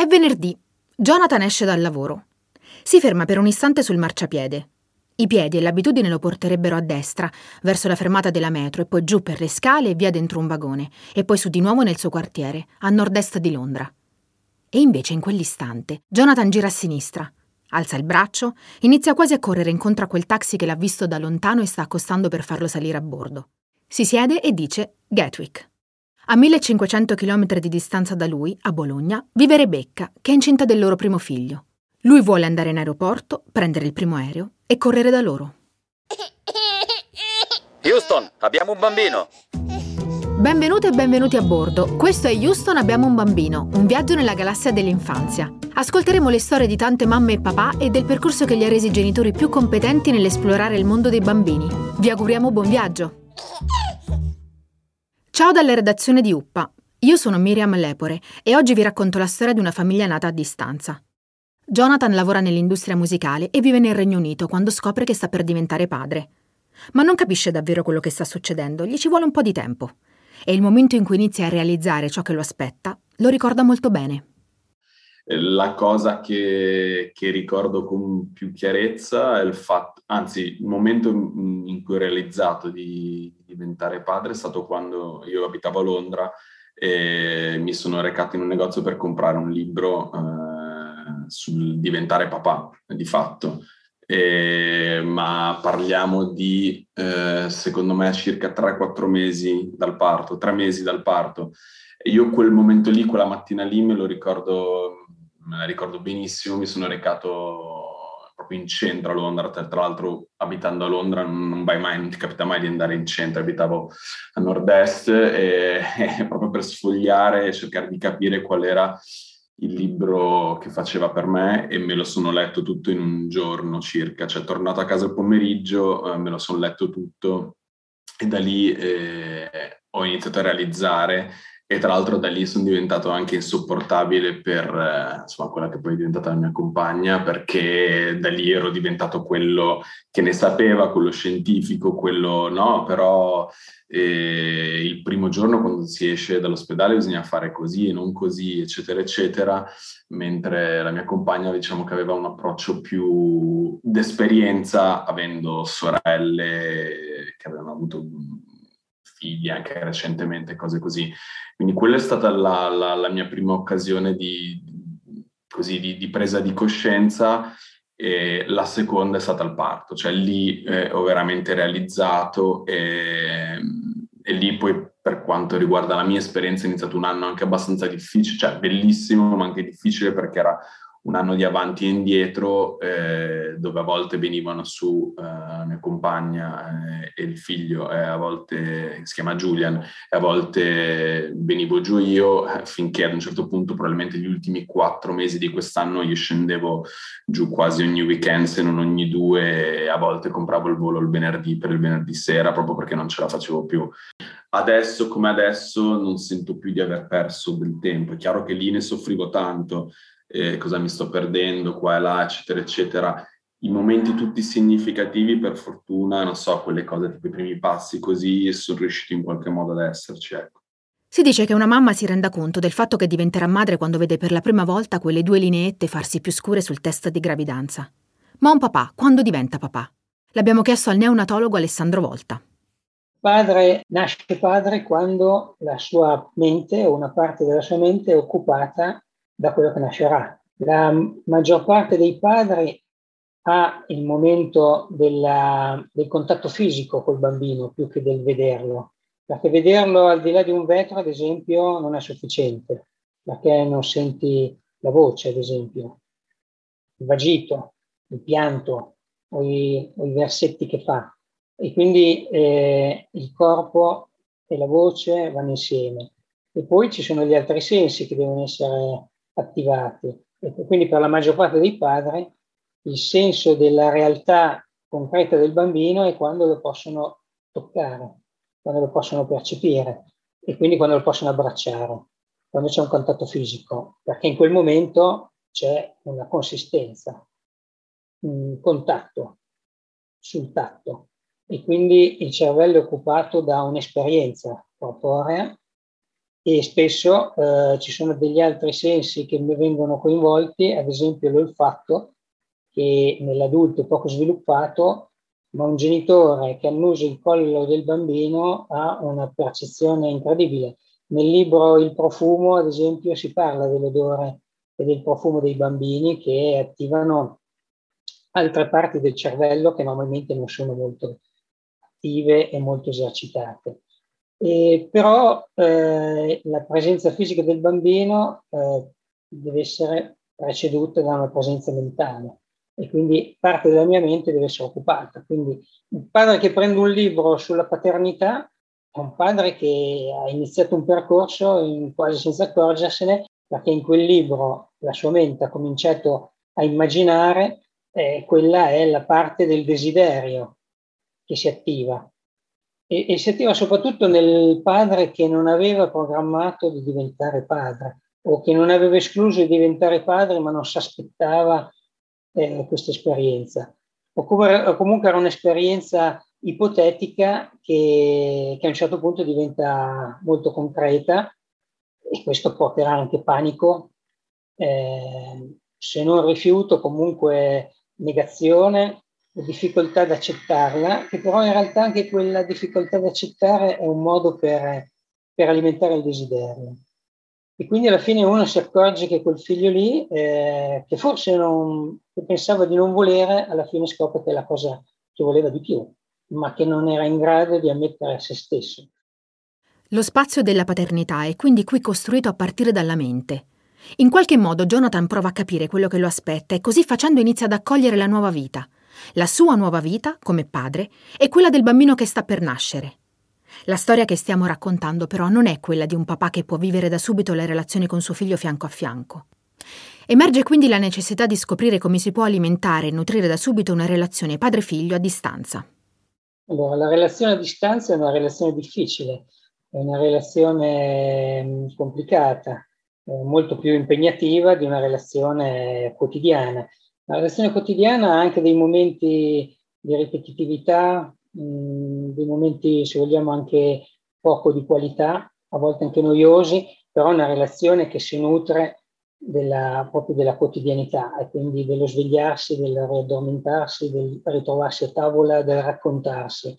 È venerdì. Jonathan esce dal lavoro. Si ferma per un istante sul marciapiede. I piedi e l'abitudine lo porterebbero a destra, verso la fermata della metro, e poi giù per le scale e via dentro un vagone, e poi su di nuovo nel suo quartiere, a nord-est di Londra. E invece in quell'istante Jonathan gira a sinistra, alza il braccio, inizia quasi a correre incontro a quel taxi che l'ha visto da lontano e sta accostando per farlo salire a bordo. Si siede e dice Gatwick. A 1500 km di distanza da lui, a Bologna, vive Rebecca, che è incinta del loro primo figlio. Lui vuole andare in aeroporto, prendere il primo aereo e correre da loro. Houston, abbiamo un bambino. Benvenute e benvenuti a bordo. Questo è Houston Abbiamo un bambino, un viaggio nella galassia dell'infanzia. Ascolteremo le storie di tante mamme e papà e del percorso che li ha resi i genitori più competenti nell'esplorare il mondo dei bambini. Vi auguriamo buon viaggio. Ciao dalla redazione di Uppa. Io sono Miriam Lepore e oggi vi racconto la storia di una famiglia nata a distanza. Jonathan lavora nell'industria musicale e vive nel Regno Unito quando scopre che sta per diventare padre. Ma non capisce davvero quello che sta succedendo, gli ci vuole un po' di tempo. E il momento in cui inizia a realizzare ciò che lo aspetta lo ricorda molto bene. La cosa che, che ricordo con più chiarezza è il fatto, anzi, il momento in cui ho realizzato di diventare padre è stato quando io abitavo a Londra e mi sono recato in un negozio per comprare un libro eh, sul diventare papà, di fatto. E, ma parliamo di, eh, secondo me, circa 3-4 mesi dal parto, 3 mesi dal parto. E io quel momento lì, quella mattina lì, me lo ricordo, me la ricordo benissimo, mi sono recato proprio in centro a Londra, tra, l'altro abitando a Londra non vai mai, non ti capita mai di andare in centro, abitavo a nord-est e, e proprio per sfogliare e cercare di capire qual era il libro che faceva per me e me lo sono letto tutto in un giorno circa, cioè tornato a casa il pomeriggio, eh, me lo sono letto tutto e da lì eh, ho iniziato a realizzare e tra l'altro da lì sono diventato anche insopportabile per eh, insomma, quella che poi è diventata la mia compagna, perché da lì ero diventato quello che ne sapeva, quello scientifico, quello no, però eh, il primo giorno quando si esce dall'ospedale bisogna fare così e non così, eccetera, eccetera, mentre la mia compagna diciamo che aveva un approccio più d'esperienza, avendo sorelle che avevano avuto figli anche recentemente, cose così. Quindi quella è stata la, la, la mia prima occasione di, così, di, di, presa di coscienza e la seconda è stata il parto, cioè lì eh, ho veramente realizzato e, e lì poi per quanto riguarda la mia esperienza è iniziato un anno anche abbastanza difficile, cioè bellissimo ma anche difficile perché era un anno di avanti e indietro, eh, dove a volte venivano su eh, mia compagna eh, e il figlio, a volte si chiama Julian, a volte venivo giù io, eh, finché ad un certo punto, probabilmente gli ultimi quattro mesi di quest'anno, io scendevo giù quasi ogni weekend, se non ogni due, e a volte compravo il volo il venerdì per il venerdì sera, proprio perché non ce la facevo più. Adesso come adesso non sento più di aver perso del tempo, è chiaro che lì ne soffrivo tanto, eh, cosa mi sto perdendo qua e là, eccetera, eccetera. I momenti tutti significativi, per fortuna, non so, quelle cose tipo i primi passi così, sono riuscito in qualche modo ad esserci, ecco. Si dice che una mamma si renda conto del fatto che diventerà madre quando vede per la prima volta quelle due lineette farsi più scure sul test di gravidanza. Ma un papà, quando diventa papà? L'abbiamo chiesto al neonatologo Alessandro Volta. Padre nasce padre quando la sua mente o una parte della sua mente è occupata da quello che nascerà. La maggior parte dei padri ha il momento della, del contatto fisico col bambino più che del vederlo, perché vederlo al di là di un vetro, ad esempio, non è sufficiente, perché non senti la voce, ad esempio, il vagito, il pianto o i, o i versetti che fa. E quindi eh, il corpo e la voce vanno insieme. E poi ci sono gli altri sensi che devono essere attivati. E quindi per la maggior parte dei padri il senso della realtà concreta del bambino è quando lo possono toccare, quando lo possono percepire e quindi quando lo possono abbracciare, quando c'è un contatto fisico, perché in quel momento c'è una consistenza, un contatto sul tatto e quindi il cervello è occupato da un'esperienza corporea e spesso eh, ci sono degli altri sensi che vengono coinvolti, ad esempio l'olfatto, che nell'adulto è poco sviluppato, ma un genitore che annusa il collo del bambino ha una percezione incredibile. Nel libro Il profumo, ad esempio, si parla dell'odore e del profumo dei bambini che attivano altre parti del cervello che normalmente non sono molto attive e molto esercitate. E però eh, la presenza fisica del bambino eh, deve essere preceduta da una presenza mentale e quindi parte della mia mente deve essere occupata. Quindi un padre che prende un libro sulla paternità è un padre che ha iniziato un percorso in, quasi senza accorgersene, perché in quel libro la sua mente ha cominciato a immaginare, eh, quella è la parte del desiderio che si attiva. E, e si attiva soprattutto nel padre che non aveva programmato di diventare padre o che non aveva escluso di diventare padre ma non si aspettava eh, questa esperienza. O, come, comunque era un'esperienza ipotetica che, che, a un certo punto diventa molto concreta e questo porterà anche panico, eh, se non rifiuto comunque negazione, difficoltà ad accettarla, che però in realtà anche quella difficoltà ad accettare è un modo per, per alimentare il desiderio. E quindi alla fine uno si accorge che quel figlio lì, eh, che forse non, che pensava di non volere, alla fine scopre che è la cosa che voleva di più, ma che non era in grado di ammettere a se stesso. Lo spazio della paternità è quindi qui costruito a partire dalla mente. In qualche modo Jonathan prova a capire quello che lo aspetta e così facendo inizia ad accogliere la nuova vita. La sua nuova vita, come padre, è quella del bambino che sta per nascere. La storia che stiamo raccontando però non è quella di un papà che può vivere da subito le relazioni con suo figlio fianco a fianco. Emerge quindi la necessità di scoprire come si può alimentare e nutrire da subito una relazione padre-figlio a distanza. Allora, la relazione a distanza è una relazione difficile, è una relazione mm, complicata, molto più impegnativa di una relazione quotidiana. La relazione quotidiana ha anche dei momenti di ripetitività, mh, dei momenti, se vogliamo, anche poco di qualità, a volte anche noiosi, però una relazione che si nutre della, proprio della quotidianità e quindi dello svegliarsi, del riaddormentarsi, del ritrovarsi a tavola, del raccontarsi.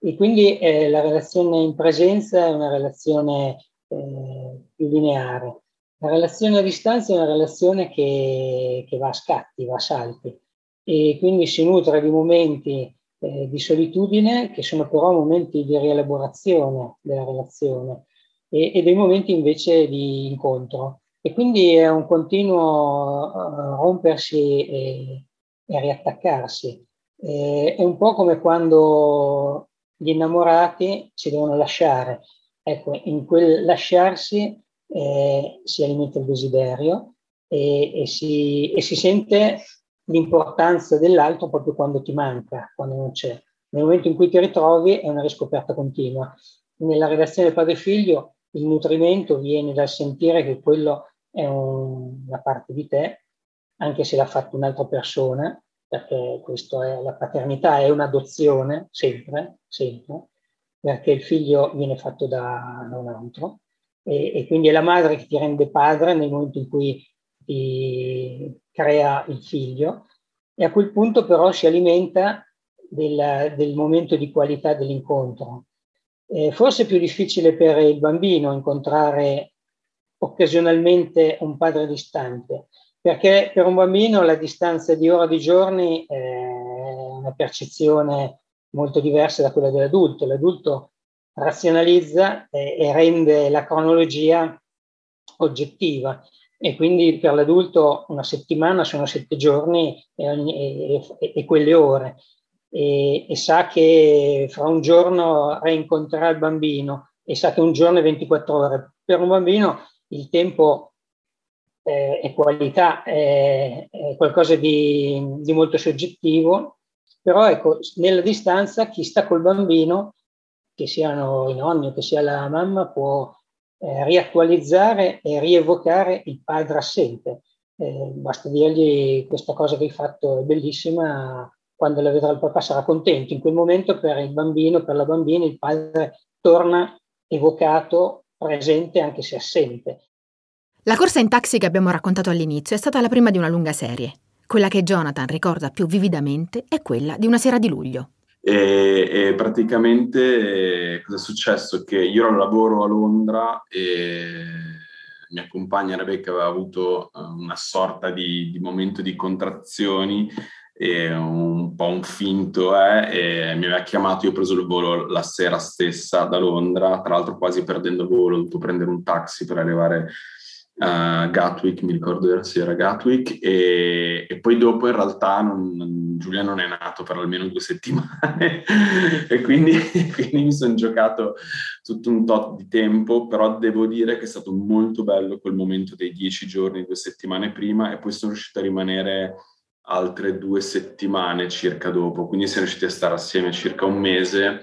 E quindi eh, la relazione in presenza è una relazione eh, più lineare. La relazione a distanza è una relazione che, che va a scatti, va a salti e quindi si nutre di momenti eh, di solitudine, che sono però momenti di rielaborazione della relazione, e, e dei momenti invece di incontro. E quindi è un continuo uh, rompersi e, e riattaccarsi. Eh, è un po' come quando gli innamorati si devono lasciare. Ecco, in quel lasciarsi eh, si alimenta il desiderio e, e, si, e si sente l'importanza dell'altro proprio quando ti manca, quando non c'è. Nel momento in cui ti ritrovi è una riscoperta continua. Nella relazione padre-figlio il nutrimento viene dal sentire che quello è un, una parte di te, anche se l'ha fatto un'altra persona, perché è la paternità, è un'adozione, sempre, sempre, perché il figlio viene fatto da, da un altro. E, e, quindi è la madre che ti rende padre nel momento in cui ti crea il figlio e a quel punto però si alimenta del, del momento di qualità dell'incontro. Eh, forse è più difficile per il bambino incontrare occasionalmente un padre distante, perché per un bambino la distanza di ora di giorni è una percezione molto diversa da quella dell'adulto. L'adulto razionalizza e, e rende la cronologia oggettiva e quindi per l'adulto una settimana sono sette giorni e, e, e, e quelle ore e, sa che fra un giorno reincontrerà il bambino e sa che un giorno è 24 ore. Per un bambino il tempo eh, è qualità, è, è qualcosa di, di, molto soggettivo, però ecco, nella distanza chi sta col bambino, che siano i nonni o che sia la mamma, può eh, riattualizzare e rievocare il padre assente. Eh, basta dirgli questa cosa che hai fatto è bellissima, quando la vedrà il papà sarà contento. In quel momento per il bambino, per la bambina, il padre torna evocato presente anche se assente. La corsa in taxi che abbiamo raccontato all'inizio è stata la prima di una lunga serie. Quella che Jonathan ricorda più vividamente è quella di una sera di luglio. E, e praticamente eh, cosa è successo? Che io ero al lavoro a Londra e mia compagna Rebecca aveva avuto uh, una sorta di, di, momento di contrazioni un po' un finto eh, mi aveva chiamato, io ho preso il volo la sera stessa da Londra, tra l'altro quasi perdendo il volo, ho dovuto prendere un taxi per arrivare uh, Gatwick, mi ricordo se era Gatwick, e, e, poi dopo in realtà non, Giulia non è nato per almeno due settimane e quindi, quindi mi sono giocato tutto un tot di tempo, però devo dire che è stato molto bello quel momento dei dieci giorni, due settimane prima e poi sono riuscito a rimanere altre due settimane circa dopo, quindi siamo riusciti a stare assieme circa un mese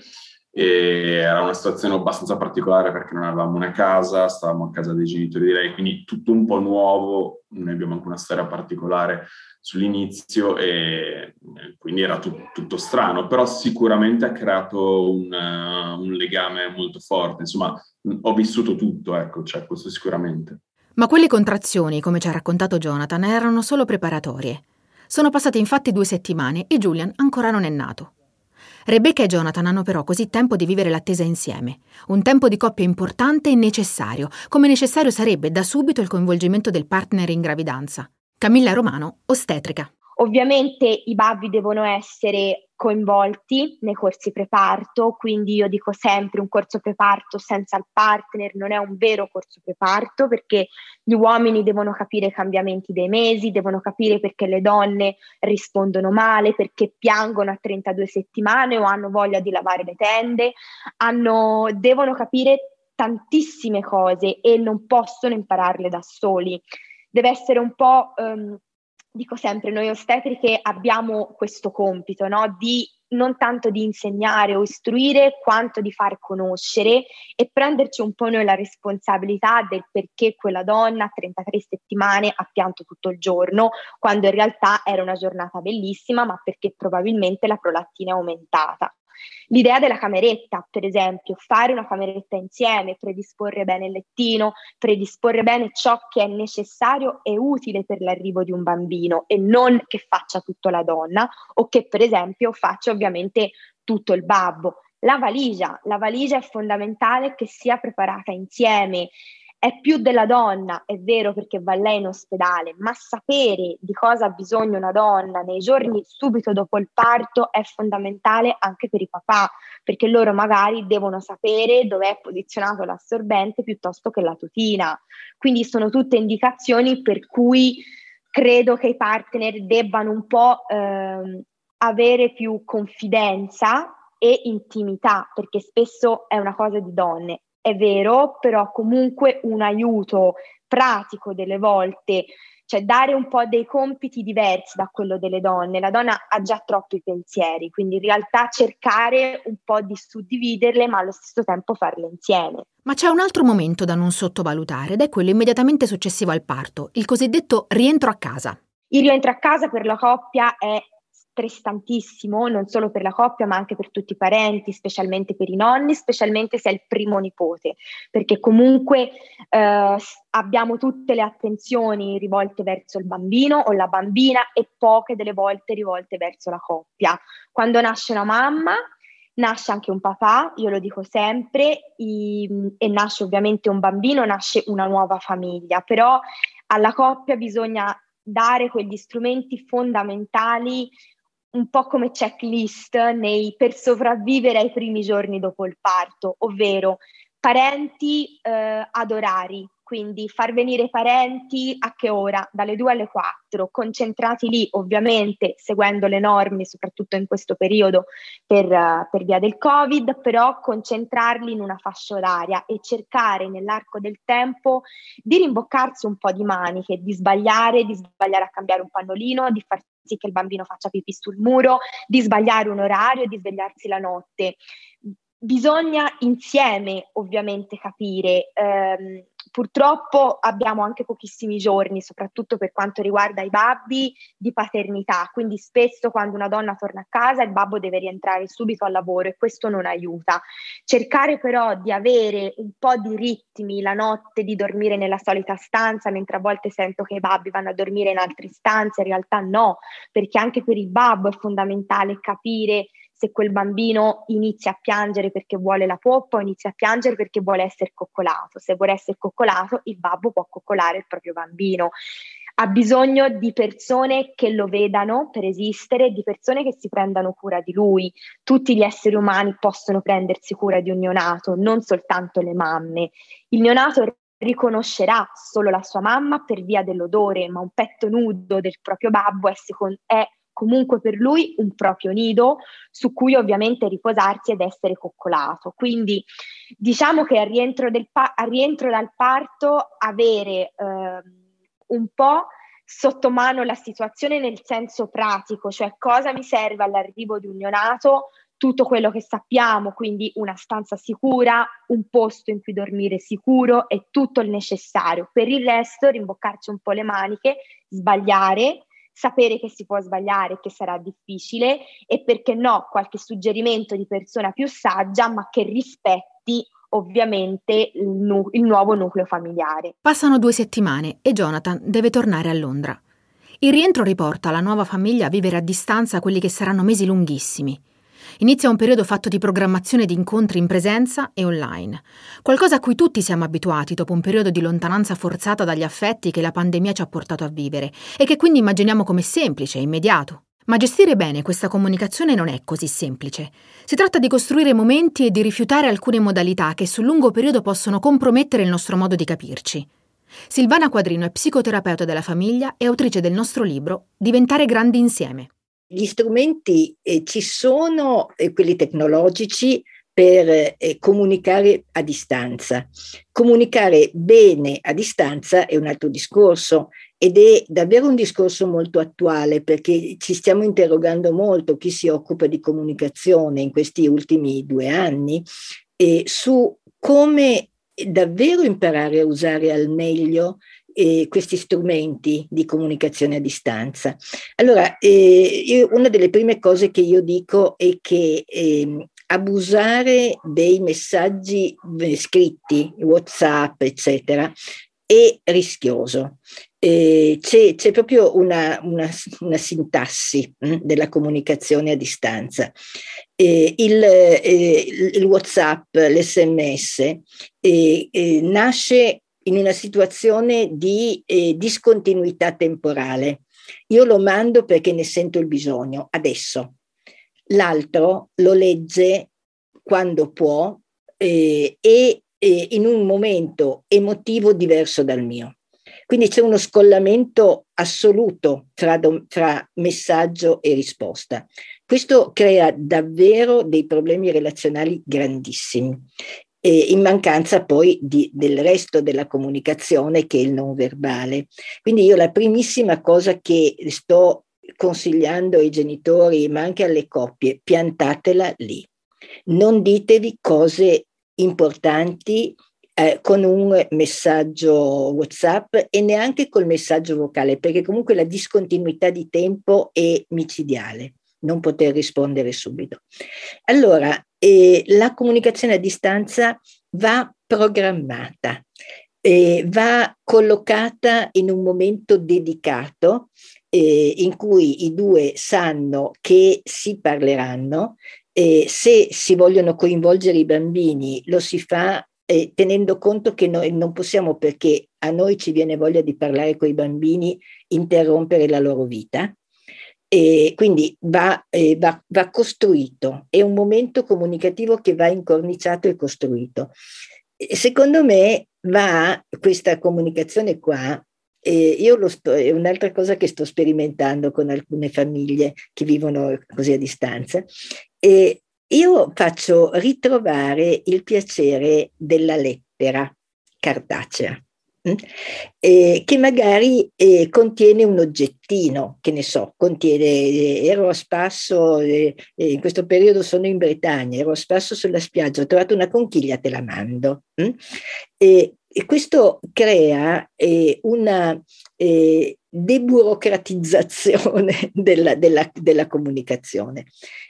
e era una situazione abbastanza particolare perché non avevamo una casa, stavamo a casa dei genitori di lei, quindi tutto un po' nuovo, noi abbiamo anche una storia particolare sull'inizio e quindi era tu, tutto strano, però sicuramente ha creato un, uh, un, legame molto forte, insomma ho vissuto tutto, ecco, cioè questo sicuramente. Ma quelle contrazioni, come ci ha raccontato Jonathan, erano solo preparatorie. Sono passate infatti due settimane e Julian ancora non è nato. Rebecca e Jonathan hanno però così tempo di vivere l'attesa insieme, un tempo di coppia importante e necessario, come necessario sarebbe da subito il coinvolgimento del partner in gravidanza. Camilla Romano, ostetrica. Ovviamente i babbi devono essere coinvolti nei corsi preparto, quindi io dico sempre un corso preparto senza il partner non è un vero corso preparto perché gli uomini devono capire i cambiamenti dei mesi, devono capire perché le donne rispondono male, perché piangono a 32 settimane o hanno voglia di lavare le tende, hanno, devono capire tantissime cose e non possono impararle da soli. Deve essere un po' um, dico sempre, noi ostetriche abbiamo questo compito, no? Di non tanto di insegnare o istruire, quanto di far conoscere e prenderci un po' noi la responsabilità del perché quella donna a 33 settimane ha pianto tutto il giorno, quando in realtà era una giornata bellissima, ma perché probabilmente la prolattina è aumentata. L'idea della cameretta, per esempio, fare una cameretta insieme, predisporre bene il lettino, predisporre bene ciò che è necessario e utile per l'arrivo di un bambino e non che faccia tutto la donna o che per esempio faccia ovviamente tutto il babbo. La valigia, la valigia è fondamentale che sia preparata insieme, è più della donna, è vero perché va lei in ospedale, ma sapere di cosa ha bisogno una donna nei giorni subito dopo il parto è fondamentale anche per i papà, perché loro magari devono sapere dove è posizionato l'assorbente piuttosto che la tutina. Quindi sono tutte indicazioni per cui credo che i partner debbano un po' eh, avere più confidenza e intimità, perché spesso è una cosa di donne è vero, però comunque un aiuto pratico delle volte, cioè dare un po' dei compiti diversi da quello delle donne. La donna ha già troppi pensieri, quindi in realtà cercare un po' di suddividerle, ma allo stesso tempo farle insieme. Ma c'è un altro momento da non sottovalutare ed è quello immediatamente successivo al parto, il cosiddetto rientro a casa. Il rientro a casa per la coppia è stressantissimo, non solo per la coppia, ma anche per tutti i parenti, specialmente per i nonni, specialmente se è il primo nipote, perché comunque eh, abbiamo tutte le attenzioni rivolte verso il bambino o la bambina e poche delle volte rivolte verso la coppia. Quando nasce una mamma, nasce anche un papà, io lo dico sempre, i, e nasce ovviamente un bambino, nasce una nuova famiglia, però alla coppia bisogna dare quegli strumenti fondamentali un po' come checklist nei, per sopravvivere ai primi giorni dopo il parto, ovvero parenti eh, ad orari, quindi far venire i parenti a che ora? Dalle 2 alle 4, concentrati lì ovviamente seguendo le norme, soprattutto in questo periodo per, uh, per, via del Covid, però concentrarli in una fascia oraria e cercare nell'arco del tempo di rimboccarsi un po' di maniche, di sbagliare, di sbagliare a cambiare un pannolino, di far che il bambino faccia pipì sul muro, di sbagliare un orario, di svegliarsi la notte. Bisogna insieme ovviamente capire ehm, purtroppo abbiamo anche pochissimi giorni, soprattutto per quanto riguarda i babbi, di paternità, quindi spesso quando una donna torna a casa il babbo deve rientrare subito al lavoro e questo non aiuta. Cercare però di avere un po' di ritmi la notte, di dormire nella solita stanza, mentre a volte sento che i babbi vanno a dormire in altre stanze, in realtà no, perché anche per il babbo è fondamentale capire se quel bambino inizia a piangere perché vuole la poppa o inizia a piangere perché vuole essere coccolato. Se vuole essere coccolato, il babbo può coccolare il proprio bambino. Ha bisogno di persone che lo vedano per esistere, di persone che si prendano cura di lui. Tutti gli esseri umani possono prendersi cura di un neonato, non soltanto le mamme. Il neonato riconoscerà solo la sua mamma per via dell'odore, ma un petto nudo del proprio babbo è, secondo, comunque per lui un proprio nido su cui ovviamente riposarsi ed essere coccolato. Quindi diciamo che al rientro, pa- al rientro dal parto avere eh, un po' sotto mano la situazione nel senso pratico, cioè cosa mi serve all'arrivo di un neonato, tutto quello che sappiamo, quindi una stanza sicura, un posto in cui dormire sicuro e tutto il necessario. Per il resto rimboccarci un po' le maniche, sbagliare, sapere che si può sbagliare, che sarà difficile e perché no qualche suggerimento di persona più saggia ma che rispetti ovviamente il, nu- il nuovo nucleo familiare. Passano due settimane e Jonathan deve tornare a Londra. Il rientro riporta la nuova famiglia a vivere a distanza quelli che saranno mesi lunghissimi. Inizia un periodo fatto di programmazione di incontri in presenza e online, qualcosa a cui tutti siamo abituati dopo un periodo di lontananza forzata dagli affetti che la pandemia ci ha portato a vivere e che quindi immaginiamo come semplice e immediato. Ma gestire bene questa comunicazione non è così semplice. Si tratta di costruire momenti e di rifiutare alcune modalità che sul lungo periodo possono compromettere il nostro modo di capirci. Silvana Quadrino è psicoterapeuta della famiglia e autrice del nostro libro Diventare grandi insieme. Gli strumenti eh, ci sono, eh, quelli tecnologici, per eh, comunicare a distanza. Comunicare bene a distanza è un altro discorso ed è davvero un discorso molto attuale perché ci stiamo interrogando molto chi si occupa di comunicazione in questi ultimi due anni eh, su come davvero imparare a usare al meglio eh, questi strumenti di comunicazione a distanza. Allora, eh, io, una delle prime cose che io dico è che eh, abusare dei messaggi eh, scritti, WhatsApp, eccetera, è rischioso. Eh, c'è, c'è, proprio una, una, una sintassi hm, della comunicazione a distanza. Eh, il, eh, il, WhatsApp, l'SMS, eh, eh, nasce in una situazione di eh, discontinuità temporale. Io lo mando perché ne sento il bisogno, adesso. L'altro lo legge quando può eh, e eh, in un momento emotivo diverso dal mio. Quindi c'è uno scollamento assoluto tra, tra messaggio e risposta. Questo crea davvero dei problemi relazionali grandissimi eh, in mancanza poi di, del resto della comunicazione che è il non verbale. Quindi io la primissima cosa che sto consigliando ai genitori, ma anche alle coppie, piantatela lì. Non ditevi cose importanti eh, con un messaggio WhatsApp e neanche col messaggio vocale, perché comunque la discontinuità di tempo è micidiale non poter rispondere subito. Allora, eh, la comunicazione a distanza va programmata, eh, va collocata in un momento dedicato eh, in cui i due sanno che si parleranno. se si vogliono coinvolgere i bambini, lo si fa eh, tenendo conto che noi non possiamo, perché a noi ci viene voglia di parlare con i bambini, interrompere la loro vita. E quindi va, eh, va, va, costruito, è un momento comunicativo che va incorniciato e costruito. Secondo me va questa comunicazione qua, eh, io lo sto, è un'altra cosa che sto sperimentando con alcune famiglie che vivono così a distanza, e io faccio ritrovare il piacere della lettera cartacea. Eh, che magari eh, contiene un oggettino, che ne so, contiene, eh, ero a spasso, eh, eh, in questo periodo sono in Bretagna, ero a spasso sulla spiaggia, ho trovato una conchiglia, te la mando. Mm? e questo crea eh, una eh, deburocratizzazione della, della, della comunicazione.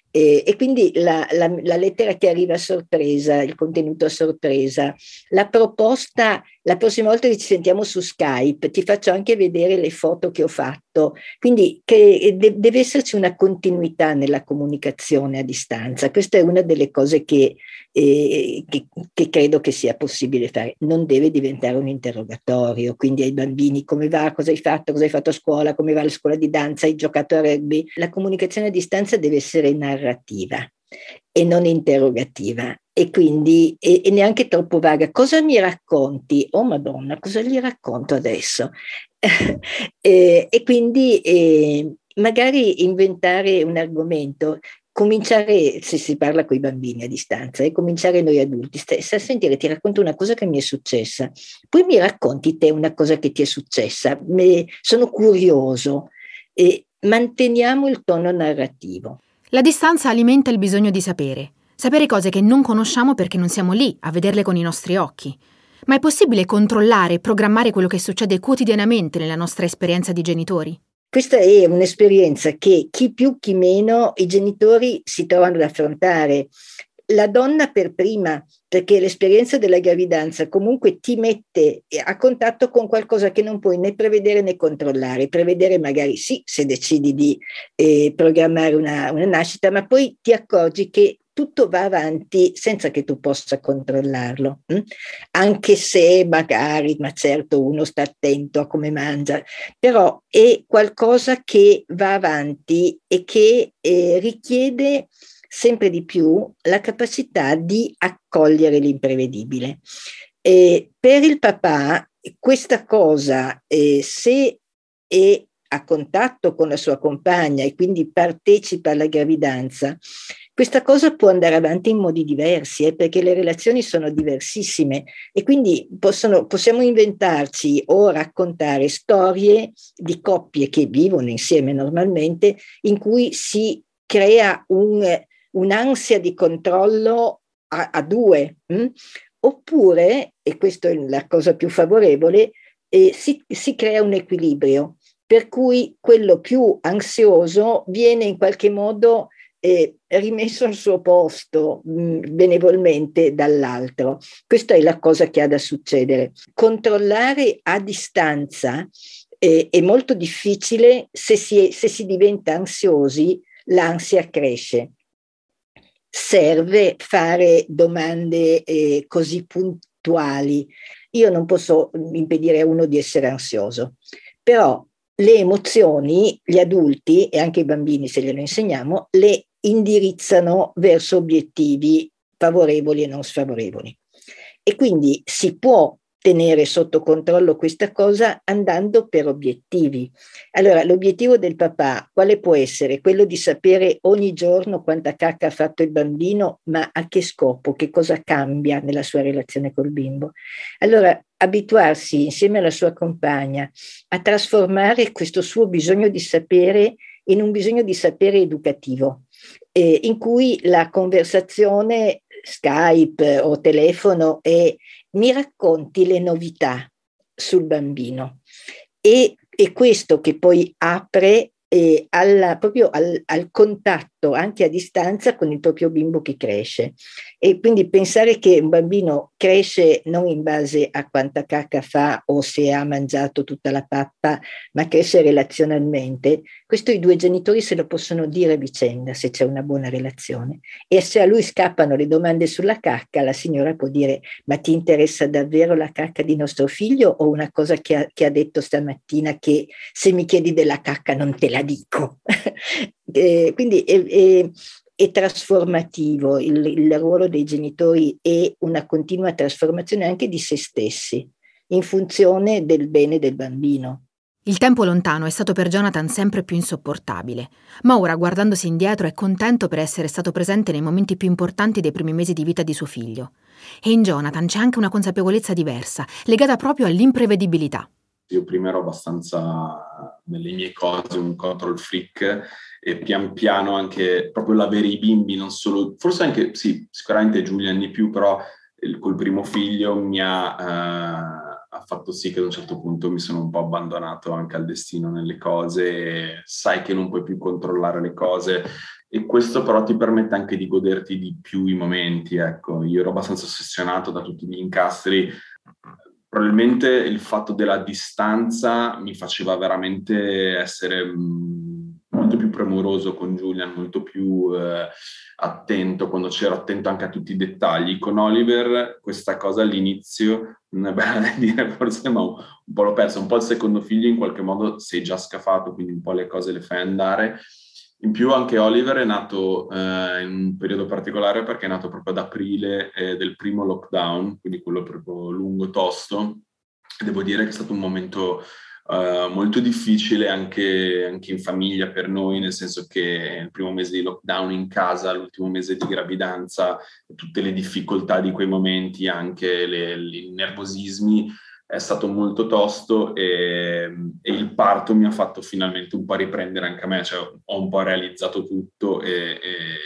E, e quindi la, la, la, lettera che arriva a sorpresa, il contenuto a sorpresa, la proposta, la prossima volta che ci sentiamo su Skype ti faccio anche vedere le foto che ho fatto, quindi che de- deve esserci una continuità nella comunicazione a distanza, questa è una delle cose che, eh, che, che credo che sia possibile fare, non deve diventare un interrogatorio, quindi ai bambini come va, cosa hai fatto, cosa hai fatto a scuola, come va la scuola di danza, hai giocato a rugby, la comunicazione a distanza deve essere narrativa e non interrogativa e quindi e, e neanche troppo vaga. Cosa mi racconti? Oh Madonna, cosa gli racconto adesso? e, e, quindi eh, magari inventare un argomento cominciare, se si parla con i bambini a distanza, e cominciare noi adulti, a sentire, ti racconto una cosa che mi è successa, poi mi racconti te una cosa che ti è successa, me, sono curioso, e manteniamo il tono narrativo. La distanza alimenta il bisogno di sapere, sapere cose che non conosciamo perché non siamo lì a vederle con i nostri occhi. Ma è possibile controllare e programmare quello che succede quotidianamente nella nostra esperienza di genitori? Questa è un'esperienza che chi più chi meno i genitori si trovano ad affrontare la donna per prima, perché l'esperienza della gravidanza comunque ti mette a contatto con qualcosa che non puoi né prevedere né controllare. Prevedere magari sì, se decidi di eh, programmare una, una nascita, ma poi ti accorgi che tutto va avanti senza che tu possa controllarlo, hm? anche se magari, ma certo uno sta attento a come mangia, però è qualcosa che va avanti e che eh, richiede sempre di più la capacità di accogliere l'imprevedibile. E per il papà questa cosa, eh, se è a contatto con la sua compagna e quindi partecipa alla gravidanza, questa cosa può andare avanti in modi diversi, eh, perché le relazioni sono diversissime e quindi possono, possiamo inventarci o raccontare storie di coppie che vivono insieme normalmente in cui si crea un un'ansia di controllo a, a due, mh? Hm? oppure, e questa è la cosa più favorevole, eh, si, si crea un equilibrio, per cui quello più ansioso viene in qualche modo eh, rimesso al suo posto mh, hm, benevolmente dall'altro. Questa è la cosa che ha da succedere. Controllare a distanza eh, è molto difficile se si, è, se si diventa ansiosi, l'ansia cresce serve fare domande eh, così puntuali. Io non posso impedire a uno di essere ansioso, però le emozioni, gli adulti e anche i bambini, se glielo insegniamo, le indirizzano verso obiettivi favorevoli e non sfavorevoli. E quindi si può tenere sotto controllo questa cosa andando per obiettivi. Allora, l'obiettivo del papà quale può essere? Quello di sapere ogni giorno quanta cacca ha fatto il bambino, ma a che scopo, che cosa cambia nella sua relazione col bimbo. Allora, abituarsi insieme alla sua compagna a trasformare questo suo bisogno di sapere in un bisogno di sapere educativo, eh, in cui la conversazione Skype o telefono è mi racconti le novità sul bambino. E, è questo che poi apre eh, alla, proprio al, al, contatto anche a distanza con il proprio bimbo che cresce. E quindi pensare che un bambino cresce non in base a quanta cacca fa o se ha mangiato tutta la pappa, ma cresce relazionalmente, questo i due genitori se lo possono dire a vicenda se c'è una buona relazione. E se a lui scappano le domande sulla cacca, la signora può dire ma ti interessa davvero la cacca di nostro figlio o una cosa che ha, che ha detto stamattina che se mi chiedi della cacca non te la dico. eh, quindi è, è, è trasformativo, il, il ruolo dei genitori è una continua trasformazione anche di se stessi in funzione del bene del bambino. Il tempo lontano è stato per Jonathan sempre più insopportabile, ma ora, guardandosi indietro, è contento per essere stato presente nei momenti più importanti dei primi mesi di vita di suo figlio. E in Jonathan c'è anche una consapevolezza diversa, legata proprio all'imprevedibilità. Io prima ero abbastanza nelle mie cose un control freak e pian piano anche proprio l'avere i bimbi, non solo, forse anche, sì, sicuramente Giulian di più, però col primo figlio mi ha, eh, ha, fatto sì che ad un certo punto mi sono un po' abbandonato anche al destino nelle cose, sai che non puoi più controllare le cose e questo però ti permette anche di goderti di più i momenti, ecco, io ero abbastanza ossessionato da tutti gli incastri, probabilmente il fatto della distanza mi faceva veramente essere mm, molto più premuroso con Julian, molto più eh, attento, quando c'ero attento anche a tutti i dettagli. Con Oliver questa cosa all'inizio non è bella da dire forse, ma un, un po' l'ho perso, un po' il secondo figlio in qualche modo sei già scafato, quindi un po' le cose le fai andare. In più anche Oliver è nato eh, in un periodo particolare perché è nato proprio ad aprile eh, del primo lockdown, quindi quello proprio lungo, tosto. Devo dire che è stato un momento Uh, molto difficile anche, anche, in famiglia per noi, nel senso che il primo mese di lockdown in casa, l'ultimo mese di gravidanza, tutte le difficoltà di quei momenti, anche i nervosismi, è stato molto tosto e, e, il parto mi ha fatto finalmente un po' riprendere anche a me, cioè ho un po' realizzato tutto e, e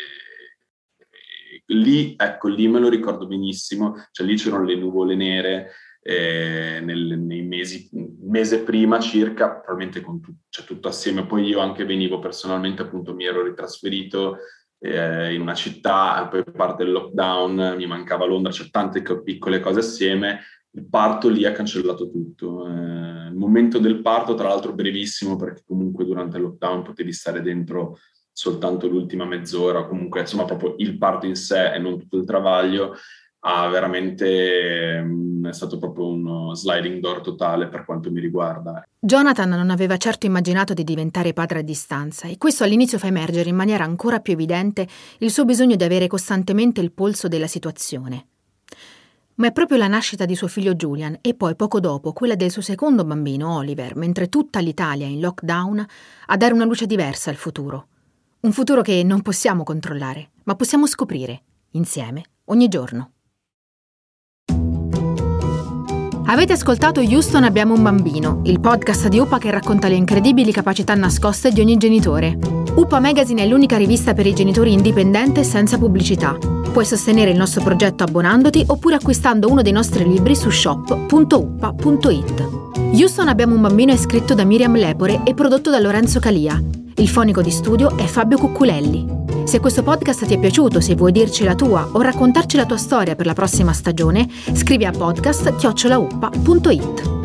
lì, ecco, lì me lo ricordo benissimo, cioè lì c'erano le nuvole nere, eh, nel, nei mesi, mese prima circa, probabilmente con tu, cioè tutto assieme. Poi io anche venivo personalmente, appunto, mi ero ritrasferito eh, in una città, poi parte del lockdown, mi mancava Londra, c'è tante piccole cose assieme. Il parto lì ha cancellato tutto. Eh, il momento del parto, tra l'altro, brevissimo, perché comunque durante il lockdown potevi stare dentro soltanto l'ultima mezz'ora, comunque insomma proprio il parto in sé e non tutto il travaglio ha veramente mm, è stato proprio uno sliding door totale per quanto mi riguarda. Jonathan non aveva certo immaginato di diventare padre a distanza e questo all'inizio fa emergere in maniera ancora più evidente il suo bisogno di avere costantemente il polso della situazione. Ma è proprio la nascita di suo figlio Julian e poi poco dopo quella del suo secondo bambino Oliver, mentre tutta l'Italia è in lockdown, a dare una luce diversa al futuro. Un futuro che non possiamo controllare, ma possiamo scoprire, insieme, ogni giorno. Avete ascoltato Houston abbiamo un bambino, il podcast di UPA che racconta le incredibili capacità nascoste di ogni genitore. UPA Magazine è l'unica rivista per i genitori indipendente senza pubblicità. Puoi sostenere il nostro progetto abbonandoti oppure acquistando uno dei nostri libri su shop.uppa.it. Houston abbiamo un bambino è scritto da Miriam Lepore e prodotto da Lorenzo Calia. Il fonico di studio è Fabio Cucculelli. Se questo podcast ti è piaciuto, se vuoi dirci la tua o raccontarci la tua storia per la prossima stagione, scrivi a podcast-uppa.it.